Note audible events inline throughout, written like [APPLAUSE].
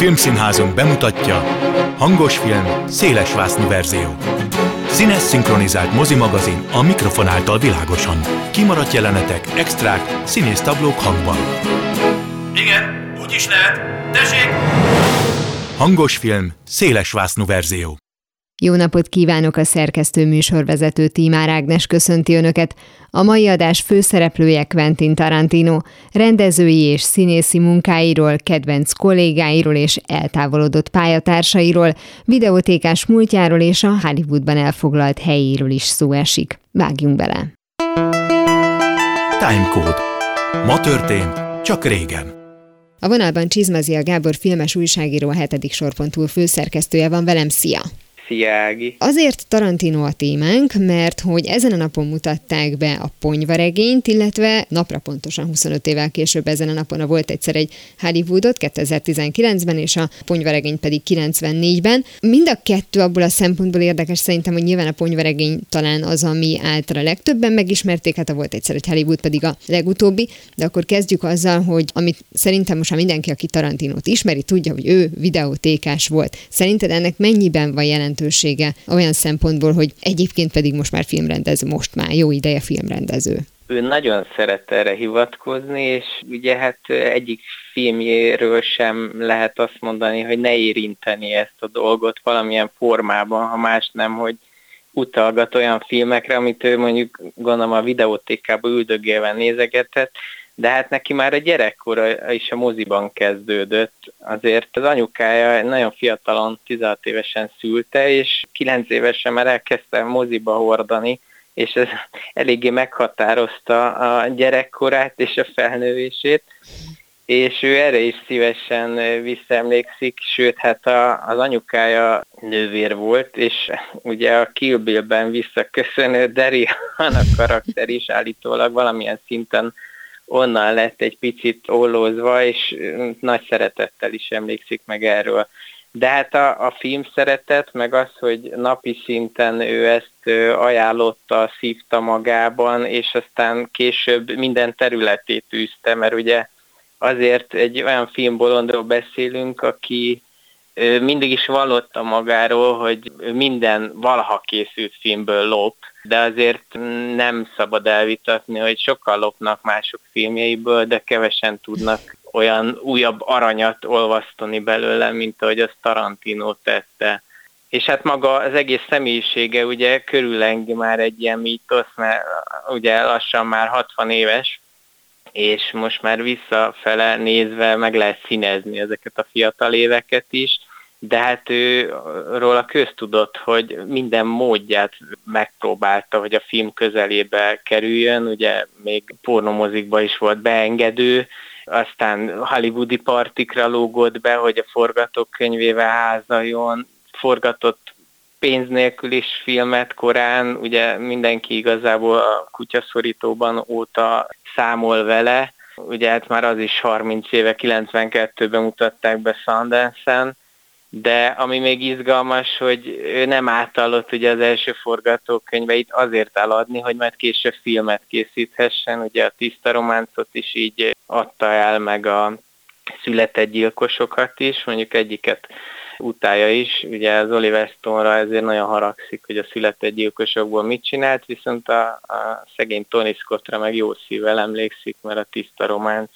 Filmszínházunk bemutatja Hangos film, széles vásznú verzió. Színes szinkronizált mozimagazin a mikrofon által világosan. Kimaradt jelenetek, extrák, színész táblók hangban. Igen, úgy is lehet. Tessék! Hangos film, széles vásznú verzió. Jó napot kívánok a szerkesztő műsorvezető Tímár Ágnes köszönti Önöket. A mai adás főszereplője Quentin Tarantino, rendezői és színészi munkáiról, kedvenc kollégáiról és eltávolodott pályatársairól, videótékás múltjáról és a Hollywoodban elfoglalt helyéről is szó esik. Vágjunk bele! Timecode. Ma történt, csak régen. A vonalban Csizmazia Gábor filmes újságíró a hetedik sorpontú főszerkesztője van velem. Szia! Szia Ági. Azért Tarantino a témánk, mert hogy ezen a napon mutatták be a ponyvaregényt, illetve napra pontosan 25 évvel később ezen a napon a volt egyszer egy Hollywoodot 2019-ben, és a ponyvaregény pedig 94-ben. Mind a kettő abból a szempontból érdekes szerintem, hogy nyilván a ponyvaregény talán az, ami által a legtöbben megismerték, hát a volt egyszer egy Hollywood pedig a legutóbbi, de akkor kezdjük azzal, hogy amit szerintem most már mindenki, aki Tarantinót ismeri, tudja, hogy ő videótékás volt. Szerinted ennek mennyiben van jelent jelentősége olyan szempontból, hogy egyébként pedig most már filmrendező, most már jó ideje filmrendező. Ő nagyon szeret erre hivatkozni, és ugye hát egyik filmjéről sem lehet azt mondani, hogy ne érinteni ezt a dolgot valamilyen formában, ha más nem, hogy utalgat olyan filmekre, amit ő mondjuk gondolom a videótékába üldögélve nézegetett, de hát neki már a gyerekkora is a moziban kezdődött. Azért az anyukája nagyon fiatalon, 16 évesen szülte, és 9 évesen már elkezdte moziba hordani, és ez eléggé meghatározta a gyerekkorát és a felnővését, és ő erre is szívesen visszaemlékszik, sőt, hát a, az anyukája nővér volt, és ugye a Kill Bill-ben visszaköszönő Derry a karakter is állítólag valamilyen szinten onnan lett egy picit ollózva, és nagy szeretettel is emlékszik meg erről. De hát a, a film szeretet, meg az, hogy napi szinten ő ezt ajánlotta, szívta magában, és aztán később minden területét űzte, mert ugye azért egy olyan filmbolondról beszélünk, aki mindig is vallotta magáról, hogy minden valaha készült filmből lop, de azért nem szabad elvitatni, hogy sokkal lopnak mások filmjeiből, de kevesen tudnak olyan újabb aranyat olvasztani belőle, mint ahogy azt Tarantino tette. És hát maga az egész személyisége ugye körülengi már egy ilyen mítosz, mert ugye lassan már 60 éves, és most már visszafele nézve meg lehet színezni ezeket a fiatal éveket is, de hát ő róla köztudott, hogy minden módját megpróbálta, hogy a film közelébe kerüljön, ugye még pornomozikba is volt beengedő, aztán hollywoodi partikra lógott be, hogy a forgatókönyvével házaljon, forgatott pénz nélkül is filmet korán, ugye mindenki igazából a kutyaszorítóban óta számol vele, ugye hát már az is 30 éve, 92-ben mutatták be Sundance-en, de ami még izgalmas, hogy ő nem átallott ugye az első forgatókönyveit azért eladni, hogy majd később filmet készíthessen, ugye a tiszta románcot is így adta el, meg a született gyilkosokat is, mondjuk egyiket utája is, ugye az Oliver Stone-ra ezért nagyon haragszik, hogy a született gyilkosokból mit csinált, viszont a, a szegény Tony Scottra meg jó szívvel emlékszik, mert a tiszta románc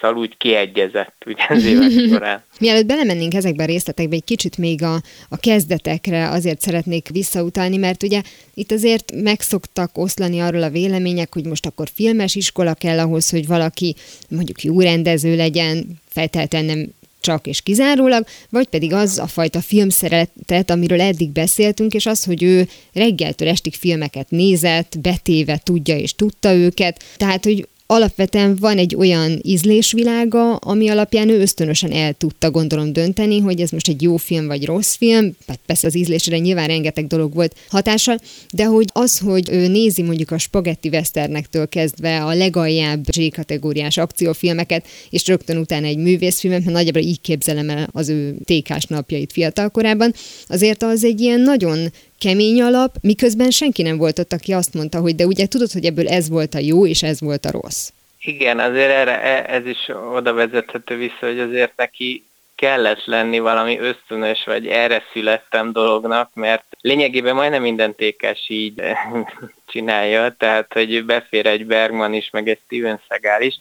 szóval úgy kiegyezett ugye az [LAUGHS] évek során. Mielőtt belemennénk ezekbe a részletekbe, egy kicsit még a, a kezdetekre azért szeretnék visszautalni, mert ugye itt azért megszoktak oszlani arról a vélemények, hogy most akkor filmes iskola kell ahhoz, hogy valaki mondjuk jó rendező legyen, feltétlenül nem csak és kizárólag, vagy pedig az a fajta filmszeretet, amiről eddig beszéltünk, és az, hogy ő reggeltől estig filmeket nézett, betéve tudja és tudta őket, tehát, hogy alapvetően van egy olyan ízlésvilága, ami alapján ő ösztönösen el tudta gondolom dönteni, hogy ez most egy jó film vagy rossz film, hát persze az ízlésre nyilván rengeteg dolog volt hatással, de hogy az, hogy ő nézi mondjuk a spagetti westernektől kezdve a legaljább G-kategóriás akciófilmeket, és rögtön utána egy művészfilmet, mert nagyjából így képzelem el az ő tékás napjait fiatalkorában, azért az egy ilyen nagyon kemény alap, miközben senki nem volt ott, aki azt mondta, hogy de ugye tudod, hogy ebből ez volt a jó, és ez volt a rossz. Igen, azért erre, e, ez is oda vezethető vissza, hogy azért neki kellett lenni valami ösztönös, vagy erre születtem dolognak, mert lényegében majdnem minden tékes így [LAUGHS] csinálja, tehát hogy befér egy Bergman is, meg egy Steven Seagal is,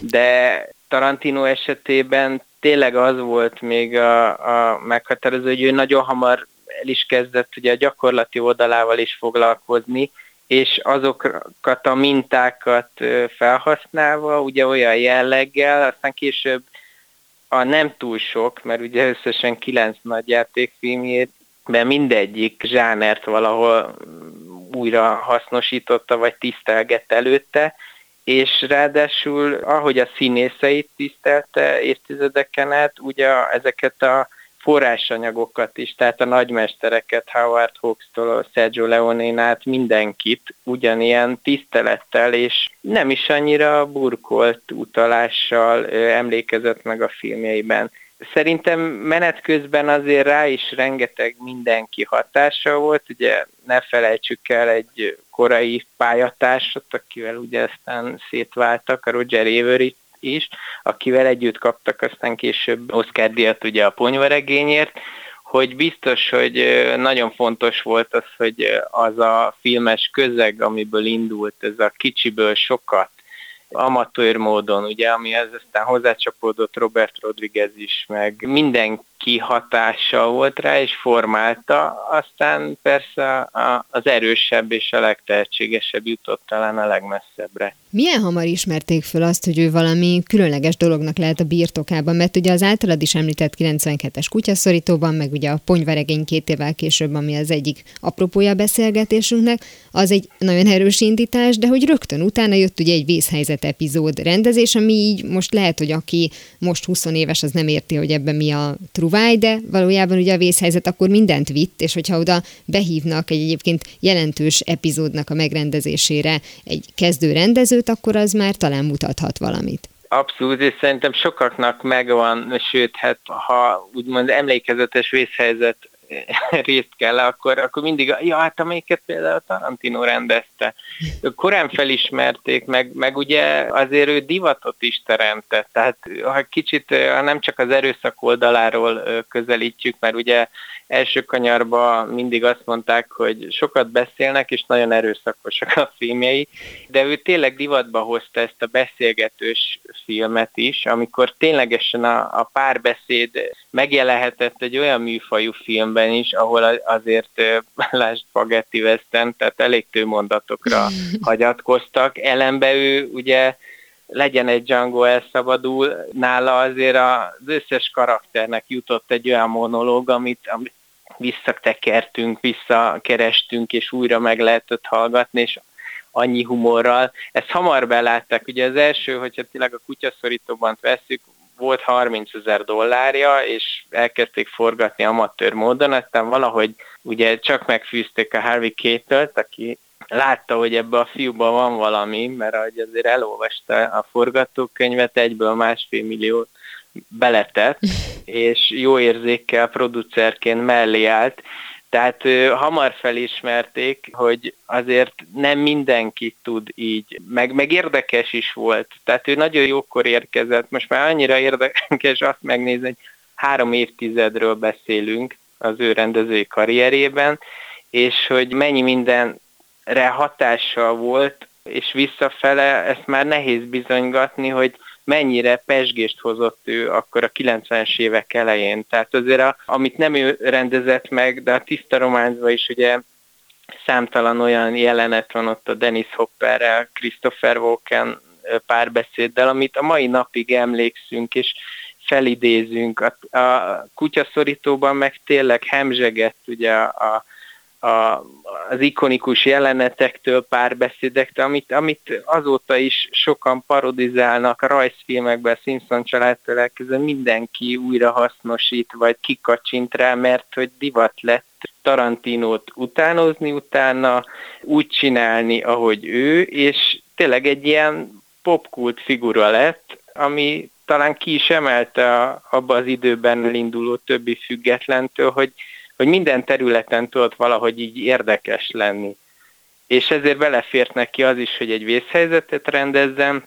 de Tarantino esetében tényleg az volt még a, a meghatározó, hogy ő nagyon hamar el is kezdett ugye a gyakorlati oldalával is foglalkozni, és azokat a mintákat felhasználva, ugye olyan jelleggel, aztán később a nem túl sok, mert ugye összesen kilenc nagy játékfilmjét, de mindegyik zsánert valahol újra hasznosította, vagy tisztelgett előtte, és ráadásul, ahogy a színészeit tisztelte évtizedeken át, ugye ezeket a forrásanyagokat is, tehát a nagymestereket, Howard Hawks-tól, Sergio Leone-n át mindenkit ugyanilyen tisztelettel, és nem is annyira burkolt utalással emlékezett meg a filmjeiben. Szerintem menet közben azért rá is rengeteg mindenki hatása volt, ugye ne felejtsük el egy korai pályatársat, akivel ugye aztán szétváltak, a Roger Avery is, akivel együtt kaptak aztán később Oscar díjat ugye a ponyvaregényért, hogy biztos, hogy nagyon fontos volt az, hogy az a filmes közeg, amiből indult, ez a kicsiből sokat, amatőr módon, ugye, ami az aztán hozzácsapódott Robert Rodriguez is, meg mindenki hatása volt rá, és formálta, aztán persze az erősebb és a legtehetségesebb jutott talán a legmesszebbre. Milyen hamar ismerték föl azt, hogy ő valami különleges dolognak lehet a birtokában, mert ugye az általad is említett 92-es kutyaszorítóban, meg ugye a ponyvaregény két évvel később, ami az egyik apropója beszélgetésünknek, az egy nagyon erős indítás, de hogy rögtön utána jött ugye egy vészhelyzet epizód rendezés, ami így most lehet, hogy aki most 20 éves, az nem érti, hogy ebben mi a truváj, de valójában ugye a vészhelyzet akkor mindent vitt, és hogyha oda behívnak egy egyébként jelentős epizódnak a megrendezésére egy kezdő rendezőt, akkor az már talán mutathat valamit. Abszolút, és szerintem sokaknak megvan, sőt, hát ha úgymond emlékezetes vészhelyzet [LAUGHS] részt kell, akkor, akkor mindig, ja, hát amelyiket például Tarantino rendezte. Korán felismerték, meg, meg ugye azért ő divatot is teremtett, tehát ha kicsit, ha nem csak az erőszak oldaláról közelítjük, mert ugye első kanyarba mindig azt mondták, hogy sokat beszélnek, és nagyon erőszakosak a filmjei, de ő tényleg divatba hozta ezt a beszélgetős filmet is, amikor ténylegesen a, a párbeszéd megjelenhetett egy olyan műfajú filmben is, ahol azért, [LAUGHS] lásd Spaghetti Western, tehát elég mondatokra [LAUGHS] hagyatkoztak. Ellenbe ő ugye legyen egy Django elszabadul, nála azért az összes karakternek jutott egy olyan monológ, amit, amit visszatekertünk, visszakerestünk, és újra meg lehetett hallgatni, és annyi humorral. Ezt hamar belátták. Ugye az első, hogyha tényleg a kutyaszorítóban veszük, volt 30 ezer dollárja, és elkezdték forgatni amatőr módon, aztán valahogy ugye csak megfűzték a Harvey Keittelt, aki látta, hogy ebbe a fiúban van valami, mert ahogy azért elolvasta a forgatókönyvet, egyből másfél milliót beletett, [LAUGHS] és jó érzékkel producerként mellé állt, tehát ő, hamar felismerték, hogy azért nem mindenki tud így, meg, meg érdekes is volt. Tehát ő nagyon jókor érkezett. Most már annyira érdekes azt megnézni, hogy három évtizedről beszélünk az ő rendezői karrierében, és hogy mennyi mindenre hatással volt, és visszafele ezt már nehéz bizonygatni, hogy mennyire pesgést hozott ő akkor a 90-es évek elején. Tehát azért, a, amit nem ő rendezett meg, de a tiszta románzva is ugye számtalan olyan jelenet van ott a Dennis Hopperrel, Christopher Walken párbeszéddel, amit a mai napig emlékszünk, és felidézünk. A, a kutyaszorítóban meg tényleg hemzsegett ugye a, a a, az ikonikus jelenetektől, párbeszédektől, amit, amit azóta is sokan parodizálnak a rajzfilmekben, a Simpson családtól elkezdve mindenki újra hasznosít, vagy kikacsint rá, mert hogy divat lett Tarantinót utánozni utána, úgy csinálni, ahogy ő, és tényleg egy ilyen popkult figura lett, ami talán ki is emelte a, abba az időben elinduló többi függetlentől, hogy hogy minden területen tudott valahogy így érdekes lenni. És ezért belefért neki az is, hogy egy vészhelyzetet rendezzem,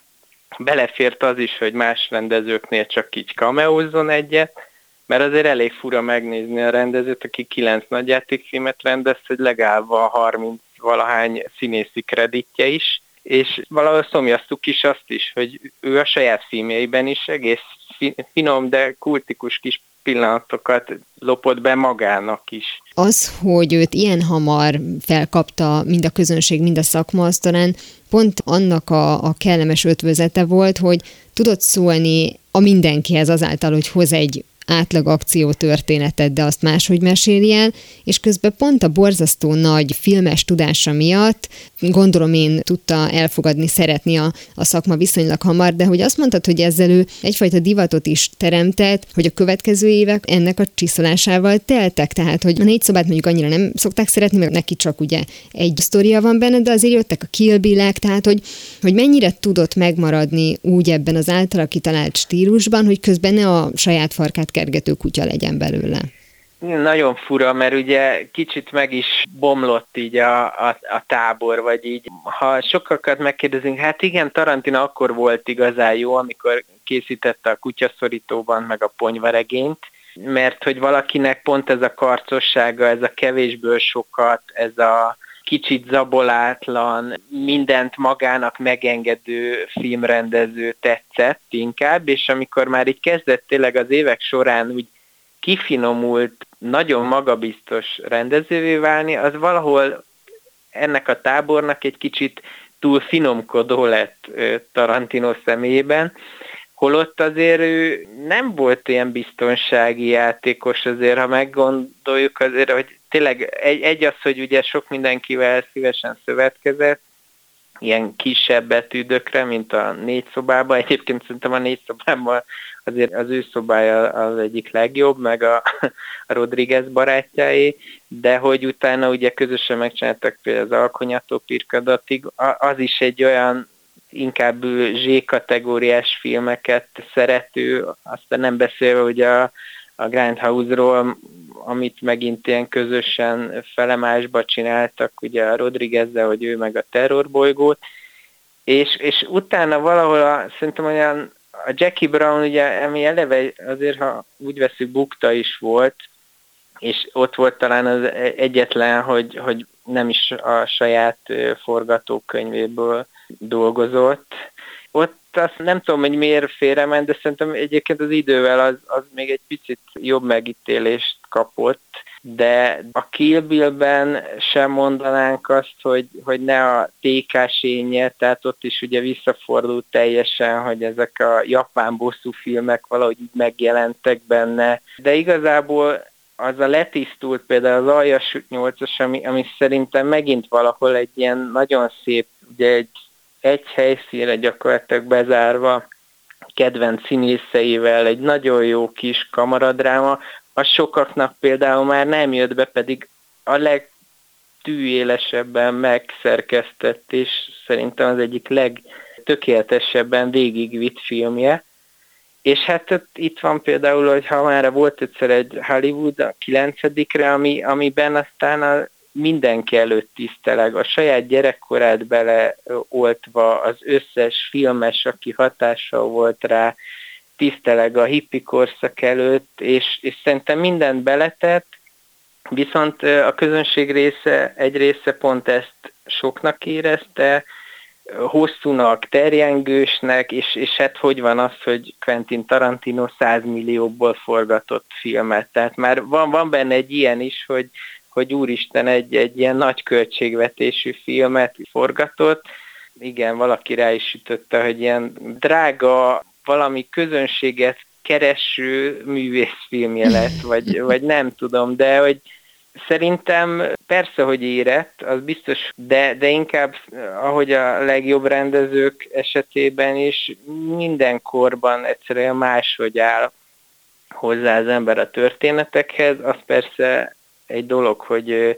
belefért az is, hogy más rendezőknél csak így kameózzon egyet, mert azért elég fura megnézni a rendezőt, aki kilenc nagyjátékfilmet rendez, hogy legalább van 30 valahány színészi kreditje is, és valahol szomjaztuk is azt is, hogy ő a saját filmjeiben is egész finom, de kultikus kis pillanatokat lopott be magának is. Az, hogy őt ilyen hamar felkapta mind a közönség, mind a szakma, aztán pont annak a, a kellemes ötvözete volt, hogy tudott szólni a mindenkihez azáltal, hogy hoz egy átlag akció történetet, de azt máshogy meséli el, és közben pont a borzasztó nagy filmes tudása miatt gondolom én tudta elfogadni, szeretni a, a szakma viszonylag hamar, de hogy azt mondtad, hogy ezzel ő egyfajta divatot is teremtett, hogy a következő évek ennek a csiszolásával teltek, tehát hogy a négy szobát mondjuk annyira nem szokták szeretni, mert neki csak ugye egy sztoria van benne, de azért jöttek a Kill tehát hogy, hogy mennyire tudott megmaradni úgy ebben az általa kitalált stílusban, hogy közben ne a saját farkát kergető kutya legyen belőle. Nagyon fura, mert ugye kicsit meg is bomlott így a, a, a tábor, vagy így, ha sokakat megkérdezünk, hát igen, Tarantino akkor volt igazán jó, amikor készítette a kutyaszorítóban, meg a ponyvaregényt, mert hogy valakinek pont ez a karcossága, ez a kevésből sokat, ez a kicsit zabolátlan, mindent magának megengedő filmrendező tetszett inkább, és amikor már így kezdett tényleg az évek során úgy kifinomult, nagyon magabiztos rendezővé válni, az valahol ennek a tábornak egy kicsit túl finomkodó lett Tarantino személyében, holott azért ő nem volt ilyen biztonsági játékos azért, ha meggondoljuk azért, hogy tényleg egy, egy az, hogy ugye sok mindenkivel szívesen szövetkezett, ilyen kisebb betűdökre, mint a négy szobában. Egyébként szerintem a négy szobában azért az ő szobája az egyik legjobb, meg a, a Rodriguez barátjáé, de hogy utána ugye közösen megcsináltak például az Alkonyató Pirkadatig, az is egy olyan inkább Z-kategóriás filmeket szerető, aztán nem beszélve ugye a, a Grindhouse-ról, amit megint ilyen közösen felemásba csináltak, ugye a Rodriguez-zel, hogy ő meg a terrorbolygót, és, és utána valahol a, szerintem olyan a Jackie Brown ugye, ami eleve azért, ha úgy veszük, bukta is volt, és ott volt talán az egyetlen, hogy, hogy nem is a saját forgatókönyvéből dolgozott. Ott azt nem tudom, hogy miért félrement, de szerintem egyébként az idővel az, az még egy picit jobb megítélést kapott, de a Kill Bill-ben sem mondanánk azt, hogy, hogy ne a TK sénye, tehát ott is ugye visszafordult teljesen, hogy ezek a japán bosszú filmek valahogy megjelentek benne, de igazából az a letisztult például az aljas 8-as, ami, ami szerintem megint valahol egy ilyen nagyon szép, ugye egy, egy helyszínre gyakorlatilag bezárva, kedvenc színészeivel, egy nagyon jó kis kamaradráma, az sokaknak például már nem jött be, pedig a legtűélesebben megszerkesztett, és szerintem az egyik legtökéletesebben végigvitt filmje. És hát itt van például, hogy ha már volt egyszer egy Hollywood a kilencedikre, ami, amiben aztán a mindenki előtt tiszteleg, a saját gyerekkorát beleoltva, az összes filmes, aki hatással volt rá, tiszteleg a hippi korszak előtt, és, és szerintem mindent beletett, viszont a közönség része, egy része pont ezt soknak érezte, hosszúnak, terjengősnek, és, és hát hogy van az, hogy Quentin Tarantino 100 millióból forgatott filmet. Tehát már van, van benne egy ilyen is, hogy, hogy úristen egy, egy ilyen nagy költségvetésű filmet forgatott. Igen, valaki rá is sütötte, hogy ilyen drága valami közönséget kereső művészfilmje lett, vagy, [LAUGHS] vagy nem tudom, de hogy szerintem persze, hogy érett, az biztos, de, de inkább, ahogy a legjobb rendezők esetében is, minden korban egyszerűen máshogy áll hozzá az ember a történetekhez, az persze egy dolog, hogy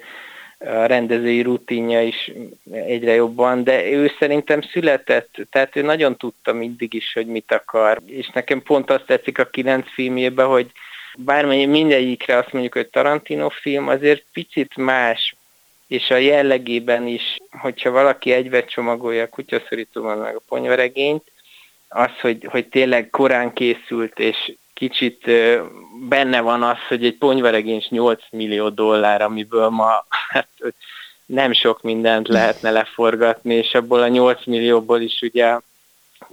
a rendezői rutinja is egyre jobban, de ő szerintem született, tehát ő nagyon tudta mindig is, hogy mit akar, és nekem pont azt tetszik a kilenc filmjében, hogy bármely mindegyikre azt mondjuk, hogy Tarantino film, azért picit más, és a jellegében is, hogyha valaki egybe csomagolja a kutyaszorítóban meg a ponyvaregényt, az, hogy, hogy tényleg korán készült, és kicsit benne van az, hogy egy ponyvaregény 8 millió dollár, amiből ma hát, nem sok mindent lehetne leforgatni, és abból a 8 millióból is ugye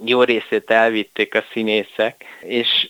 jó részét elvitték a színészek, és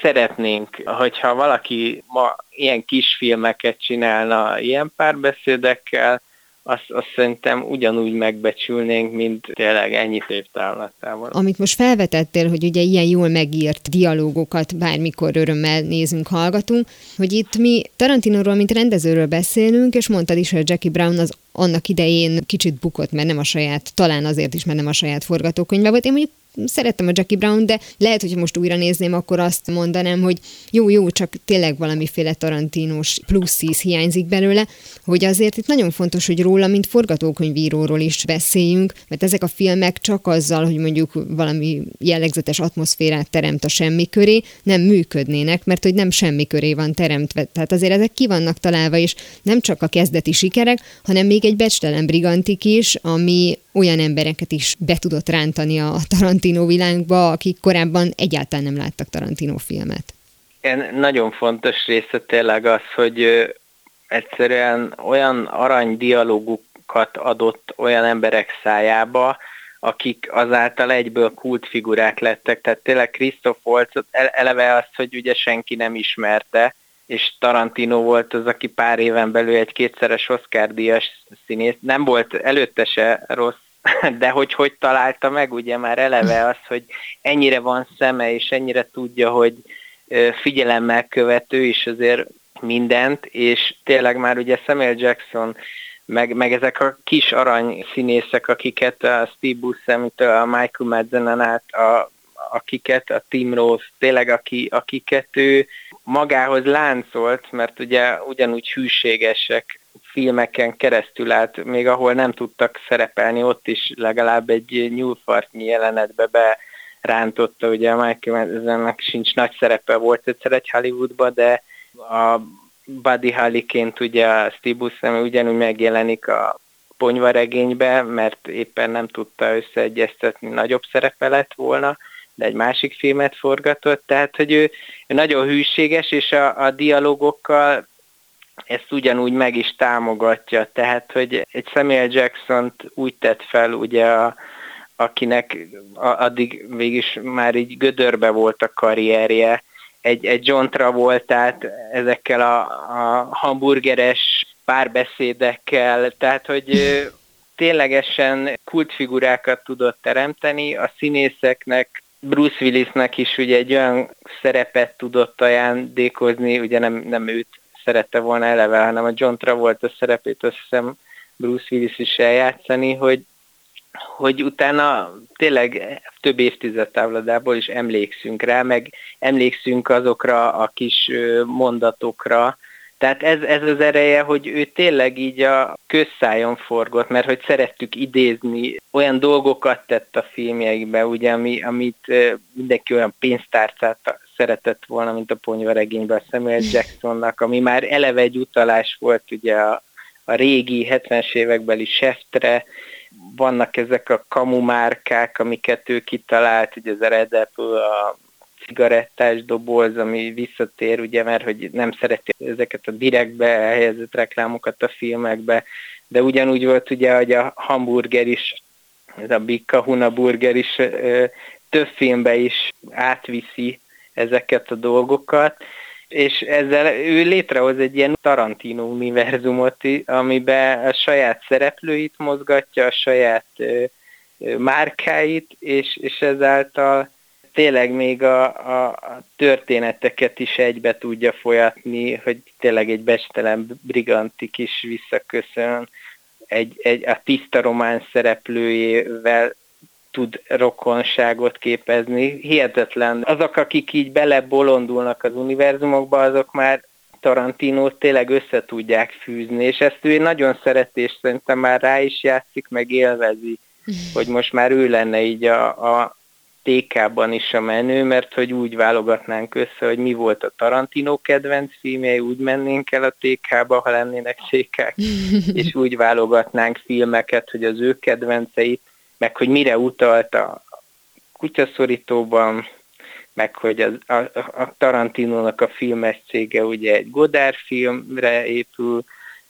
szeretnénk, hogyha valaki ma ilyen kis filmeket csinálna ilyen párbeszédekkel, azt, azt szerintem ugyanúgy megbecsülnénk, mint tényleg ennyi év távlatával. Amit most felvetettél, hogy ugye ilyen jól megírt dialógokat bármikor örömmel nézünk, hallgatunk, hogy itt mi Tarantinóról, mint rendezőről beszélünk, és mondtad is, hogy Jackie Brown az annak idején kicsit bukott, mert nem a saját, talán azért is, mert nem a saját forgatókönyve volt. Én mondjuk szerettem a Jackie Brown, de lehet, hogy most újra nézném, akkor azt mondanám, hogy jó, jó, csak tényleg valamiféle tarantinos plusz szíz hiányzik belőle, hogy azért itt nagyon fontos, hogy róla, mint forgatókönyvíróról is beszéljünk, mert ezek a filmek csak azzal, hogy mondjuk valami jellegzetes atmoszférát teremt a semmi köré, nem működnének, mert hogy nem semmi köré van teremtve. Tehát azért ezek ki vannak találva, és nem csak a kezdeti sikerek, hanem még egy becstelen brigantik is, ami olyan embereket is be tudott rántani a Tarantino világba, akik korábban egyáltalán nem láttak Tarantino filmet. Igen, nagyon fontos része tényleg az, hogy egyszerűen olyan arany dialógukat adott olyan emberek szájába, akik azáltal egyből kultfigurák lettek. Tehát tényleg Christoph Waltz eleve azt, hogy ugye senki nem ismerte, és Tarantino volt az, aki pár éven belül egy kétszeres Oscar-díjas színész. Nem volt előtte se rossz, [LAUGHS] de hogy hogy találta meg, ugye már eleve az, hogy ennyire van szeme, és ennyire tudja, hogy figyelemmel követő is azért mindent, és tényleg már ugye Samuel Jackson meg, meg ezek a kis arany színészek, akiket a Steve Buscemi-től, a Michael Madsenen át, a, akiket, a Tim Rose, tényleg aki, akiket ő magához láncolt, mert ugye ugyanúgy hűségesek filmeken keresztül állt, még ahol nem tudtak szerepelni, ott is legalább egy nyúlfartnyi jelenetbe be rántotta, ugye a Michael Madsennek sincs nagy szerepe volt egyszer egy Hollywoodba, de a Buddy Holly-ként ugye a Steve Buscemi ugyanúgy megjelenik a ponyvaregénybe, mert éppen nem tudta összeegyeztetni, nagyobb szerepe lett volna, de egy másik filmet forgatott, tehát hogy ő, ő nagyon hűséges, és a, a dialogokkal ezt ugyanúgy meg is támogatja, tehát hogy egy Samuel jackson úgy tett fel ugye a, akinek addig végig már így gödörbe volt a karrierje, egy, egy John Travoltát ezekkel a, a hamburgeres párbeszédekkel, tehát hogy ténylegesen kultfigurákat tudott teremteni, a színészeknek, Bruce Willisnek is ugye egy olyan szerepet tudott ajándékozni, ugye nem, nem őt szerette volna eleve, hanem a John Travolta szerepét azt hiszem Bruce Willis is eljátszani, hogy, hogy utána tényleg több évtized távladából is emlékszünk rá, meg emlékszünk azokra a kis mondatokra, tehát ez, ez az ereje, hogy ő tényleg így a közszájon forgott, mert hogy szerettük idézni, olyan dolgokat tett a filmjeikbe, ugye, ami, amit mindenki olyan pénztárcát szeretett volna, mint a ponyvaregényben a Samuel [LAUGHS] Jacksonnak, ami már eleve egy utalás volt ugye a, a régi 70-es évekbeli seftre, vannak ezek a kamumárkák, amiket ő kitalált, ugye az Red Apple, a cigarettás doboz, ami visszatér, ugye, mert hogy nem szereti ezeket a direktbe helyezett reklámokat a filmekbe, de ugyanúgy volt ugye, hogy a hamburger is, ez a Big Kahuna burger is több filmbe is átviszi ezeket a dolgokat, és ezzel ő létrehoz egy ilyen Tarantino univerzumot, amiben a saját szereplőit mozgatja, a saját márkáit, és, és ezáltal tényleg még a, a, a történeteket is egybe tudja folyatni, hogy tényleg egy bestelen brigantik is visszaköszön, egy, egy, a tiszta román szereplőjével tud rokonságot képezni. Hihetetlen. Azok, akik így belebolondulnak az univerzumokba, azok már Tarantino tényleg össze tudják fűzni, és ezt ő nagyon szereti, és szerintem már rá is játszik, meg élvezi, hogy most már ő lenne így a, a TK-ban is a menő, mert hogy úgy válogatnánk össze, hogy mi volt a Tarantino kedvenc filmje, úgy mennénk el a TK-ba, ha lennének TK [LAUGHS] és úgy válogatnánk filmeket, hogy az ő kedvenceit meg hogy mire utalt a kutyaszorítóban, meg hogy a, a, a Tarantinónak a filmes cége ugye egy Godard filmre épül,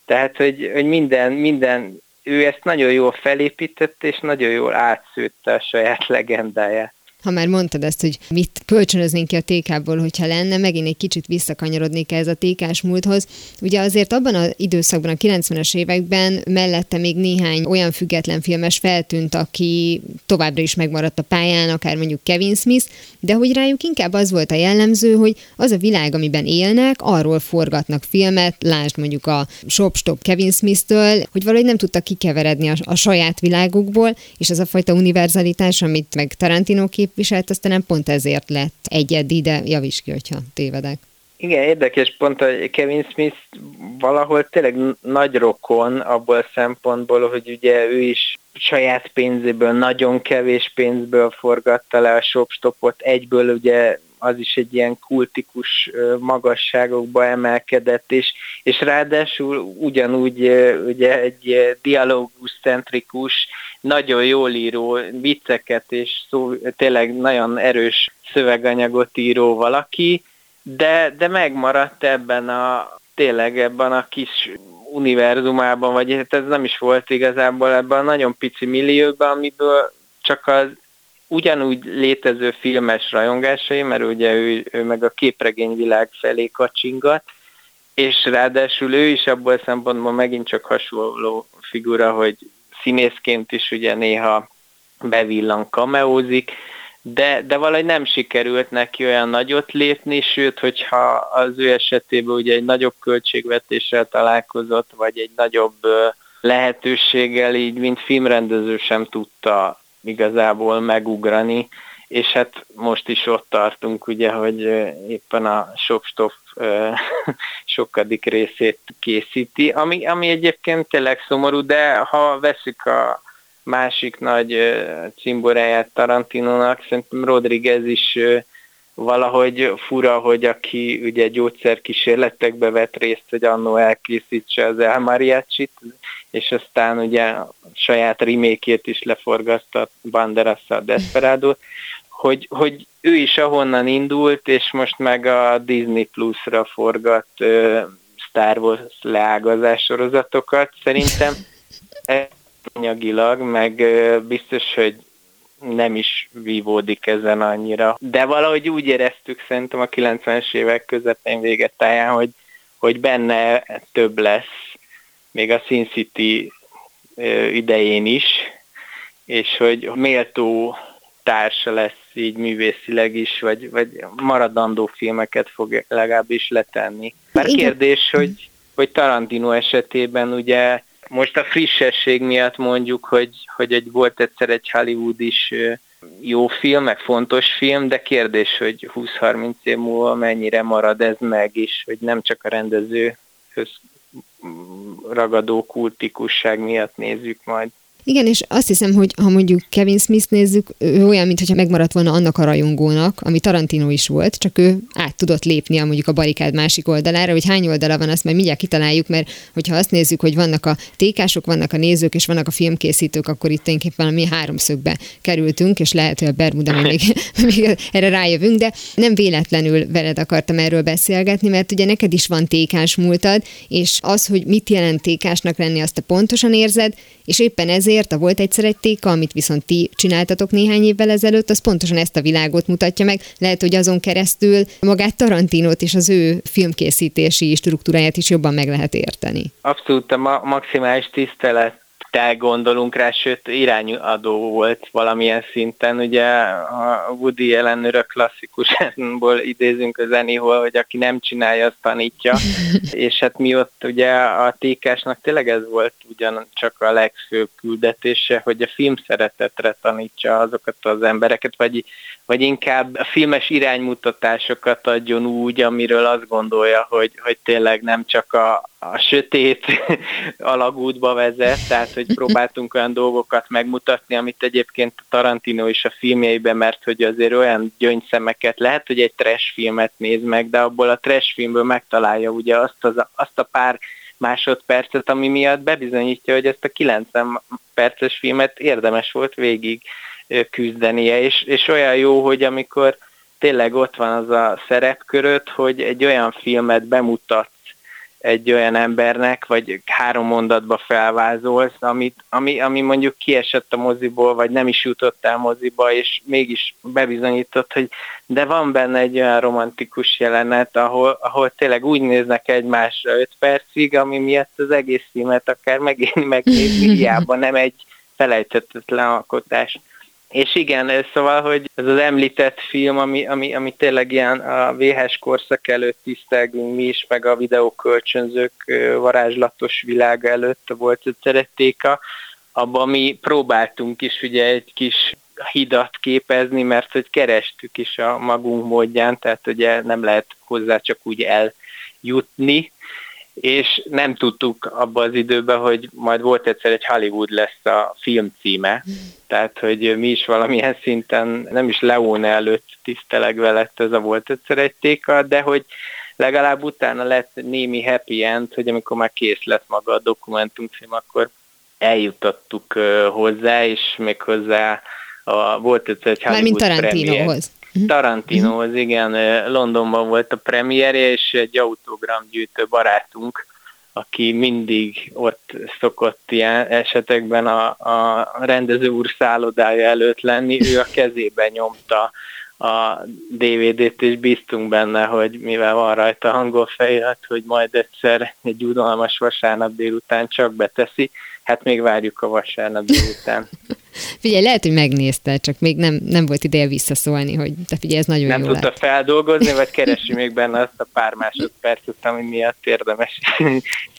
tehát hogy, hogy minden, minden, ő ezt nagyon jól felépítette, és nagyon jól átszőtte a saját legendáját ha már mondtad ezt, hogy mit kölcsönöznénk ki a TK-ból, hogyha lenne, megint egy kicsit visszakanyarodnék ez a TK-s múlthoz. Ugye azért abban az időszakban, a 90-es években mellette még néhány olyan független filmes feltűnt, aki továbbra is megmaradt a pályán, akár mondjuk Kevin Smith, de hogy rájuk inkább az volt a jellemző, hogy az a világ, amiben élnek, arról forgatnak filmet, lásd mondjuk a Shop Stop Kevin Smith-től, hogy valahogy nem tudtak kikeveredni a, a saját világukból, és az a fajta univerzalitás, amit meg Tarantino kép képviselt, aztán nem pont ezért lett egyedi, de javíts ki, hogyha tévedek. Igen, érdekes pont, hogy Kevin Smith valahol tényleg nagy rokon abból a szempontból, hogy ugye ő is saját pénzéből, nagyon kevés pénzből forgatta le a shopstopot, egyből ugye az is egy ilyen kultikus magasságokba emelkedett, és, és ráadásul ugyanúgy ugye egy dialógus-centrikus, nagyon jól író vicceket, és szó, tényleg nagyon erős szöveganyagot író valaki, de, de megmaradt ebben a tényleg ebben a kis univerzumában, vagy hát ez nem is volt igazából ebben a nagyon pici millióban, amiből csak az ugyanúgy létező filmes rajongásai, mert ugye ő, ő meg a képregényvilág felé kacsingat, és ráadásul ő is abból szempontból megint csak hasonló figura, hogy színészként is ugye néha bevillan, kameózik, de, de valahogy nem sikerült neki olyan nagyot lépni, sőt, hogyha az ő esetében ugye egy nagyobb költségvetéssel találkozott, vagy egy nagyobb lehetőséggel így, mint filmrendező sem tudta igazából megugrani, és hát most is ott tartunk, ugye, hogy éppen a Shopstop [LAUGHS] sokadik részét készíti, ami, ami egyébként tényleg szomorú, de ha veszük a másik nagy cimboráját Tarantinónak, szerintem Rodriguez is valahogy fura, hogy aki ugye gyógyszerkísérletekbe vett részt, hogy annó elkészítse az El Mariachi-t, és aztán ugye saját rimékét is leforgatta banderas a desperado hogy, hogy ő is ahonnan indult, és most meg a Disney Plus-ra forgat uh, Star Wars leágazás sorozatokat. Szerintem [LAUGHS] anyagilag, meg uh, biztos, hogy nem is vívódik ezen annyira. De valahogy úgy éreztük szerintem a 90-es évek közepén végetáján, hogy, hogy benne több lesz, még a Sin City idején is, és hogy méltó társa lesz így művészileg is, vagy, vagy maradandó filmeket fog legalábbis letenni. Már kérdés, hogy, hogy Tarantino esetében ugye most a frissesség miatt mondjuk, hogy, hogy egy, volt egyszer egy Hollywood is jó film, meg fontos film, de kérdés, hogy 20-30 év múlva mennyire marad ez meg is, hogy nem csak a rendezőhöz ragadó kultikusság miatt nézzük majd. Igen, és azt hiszem, hogy ha mondjuk Kevin Smith nézzük, ő olyan, mintha megmaradt volna annak a rajongónak, ami Tarantino is volt, csak ő át tudott lépni a mondjuk a barikád másik oldalára, hogy hány oldala van, azt majd mindjárt kitaláljuk, mert hogyha azt nézzük, hogy vannak a tékások, vannak a nézők, és vannak a filmkészítők, akkor itt tulajdonképpen mi háromszögbe kerültünk, és lehet, hogy a Bermuda [LAUGHS] még, még erre rájövünk, de nem véletlenül veled akartam erről beszélgetni, mert ugye neked is van tékás múltad, és az, hogy mit jelent tékásnak lenni, azt te pontosan érzed, és éppen ezért a volt egyszer egy téka, amit viszont ti csináltatok néhány évvel ezelőtt, az pontosan ezt a világot mutatja meg. Lehet, hogy azon keresztül magát Tarantinót és az ő filmkészítési struktúráját is jobban meg lehet érteni. Abszolút a ma- maximális tisztelet gondolunk rá, sőt irányadó volt valamilyen szinten. Ugye a Woody ellenőr klasszikusból idézünk a zenéhol, hogy aki nem csinálja, azt tanítja. [LAUGHS] és hát mi ott ugye a tékásnak tényleg ez volt ugyancsak a legfőbb küldetése, hogy a film szeretetre tanítsa azokat az embereket, vagy vagy inkább a filmes iránymutatásokat adjon úgy, amiről azt gondolja, hogy, hogy tényleg nem csak a, a sötét [LAUGHS] alagútba vezet, tehát hogy [LAUGHS] próbáltunk olyan dolgokat megmutatni, amit egyébként a Tarantino is a filmjeiben, mert hogy azért olyan gyöngyszemeket, lehet, hogy egy trash filmet néz meg, de abból a trash filmből megtalálja ugye azt, az, azt a pár másodpercet, ami miatt bebizonyítja, hogy ezt a 90 perces filmet érdemes volt végig küzdenie, és, és olyan jó, hogy amikor tényleg ott van az a szerepköröd, hogy egy olyan filmet bemutat egy olyan embernek, vagy három mondatba felvázolsz, amit, ami, ami mondjuk kiesett a moziból, vagy nem is jutott el moziba, és mégis bebizonyított, hogy de van benne egy olyan romantikus jelenet, ahol, ahol tényleg úgy néznek egymásra öt percig, ami miatt az egész filmet akár megélni, megnézni, [LAUGHS] hiába nem egy felejthetetlen alkotás. És igen, szóval, hogy ez az említett film, ami, ami, ami tényleg ilyen a VHS korszak előtt tisztelgünk mi is, meg a videókölcsönzők varázslatos világa előtt volt a szerettéka, abban mi próbáltunk is ugye egy kis hidat képezni, mert hogy kerestük is a magunk módján, tehát ugye nem lehet hozzá csak úgy eljutni, és nem tudtuk abba az időben, hogy majd volt egyszer egy Hollywood lesz a film címe, tehát hogy mi is valamilyen szinten nem is Leone előtt tisztelegve lett ez a volt egyszer egy téka, de hogy legalább utána lett némi happy end, hogy amikor már kész lett maga a dokumentumfilm, akkor eljutottuk hozzá, és még hozzá a, volt egyszer egy Hollywood Mármint Tarantinohoz. Mhm. Tarantinohoz, igen, Londonban volt a premierje, és egy autogramgyűjtő barátunk, aki mindig ott szokott ilyen esetekben a, a rendező úr szállodája előtt lenni, ő a kezében nyomta a DVD-t, és bíztunk benne, hogy mivel van rajta hangol felirat, hogy majd egyszer egy udalmas vasárnap délután csak beteszi, hát még várjuk a vasárnap délután. [LAUGHS] Figyelj, lehet, hogy megnézte, csak még nem, nem volt ideje visszaszólni, hogy te figyelj, ez nagyon nem jó Nem tudta lett. feldolgozni, vagy [LAUGHS] keresi még benne azt a pár másodpercet, ami miatt érdemes.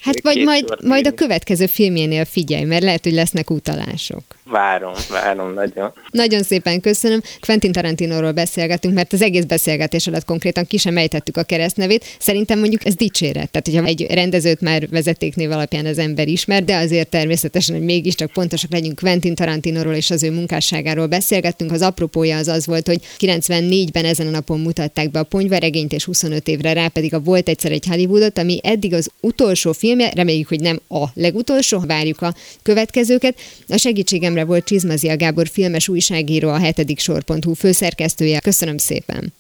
Hát vagy majd, majd a következő filmjénél figyelj, mert lehet, hogy lesznek utalások. Várom, várom nagyon. Nagyon szépen köszönöm. Quentin Tarantinóról beszélgetünk, mert az egész beszélgetés alatt konkrétan ki sem ejtettük a keresztnevét. Szerintem mondjuk ez dicséret. Tehát, hogyha egy rendezőt már vezetéknév alapján az ember ismer, de azért természetesen, hogy mégiscsak pontosak legyünk Quentin Tarantinóról és az ő munkásságáról beszélgettünk. Az apropója az az volt, hogy 94-ben ezen a napon mutatták be a ponyvaregényt, és 25 évre rá pedig a Volt egyszer egy Hollywoodot, ami eddig az utolsó filmje, reméljük, hogy nem a legutolsó, várjuk a következőket. A segítségemre volt Csizmazia Gábor filmes újságíró, a hetedik sor.hu főszerkesztője. Köszönöm szépen!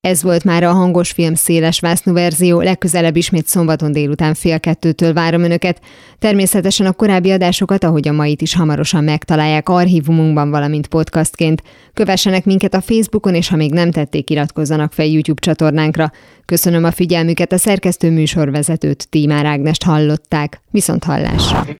Ez volt már a hangos film széles vásznú verzió, legközelebb ismét szombaton délután fél kettőtől várom önöket. Természetesen a korábbi adásokat, ahogy a mait is hamarosan megtalálják archívumunkban, valamint podcastként. Kövessenek minket a Facebookon, és ha még nem tették, iratkozzanak fel YouTube csatornánkra. Köszönöm a figyelmüket, a szerkesztő műsorvezetőt, Tímár Ágnest hallották. Viszont hallásra!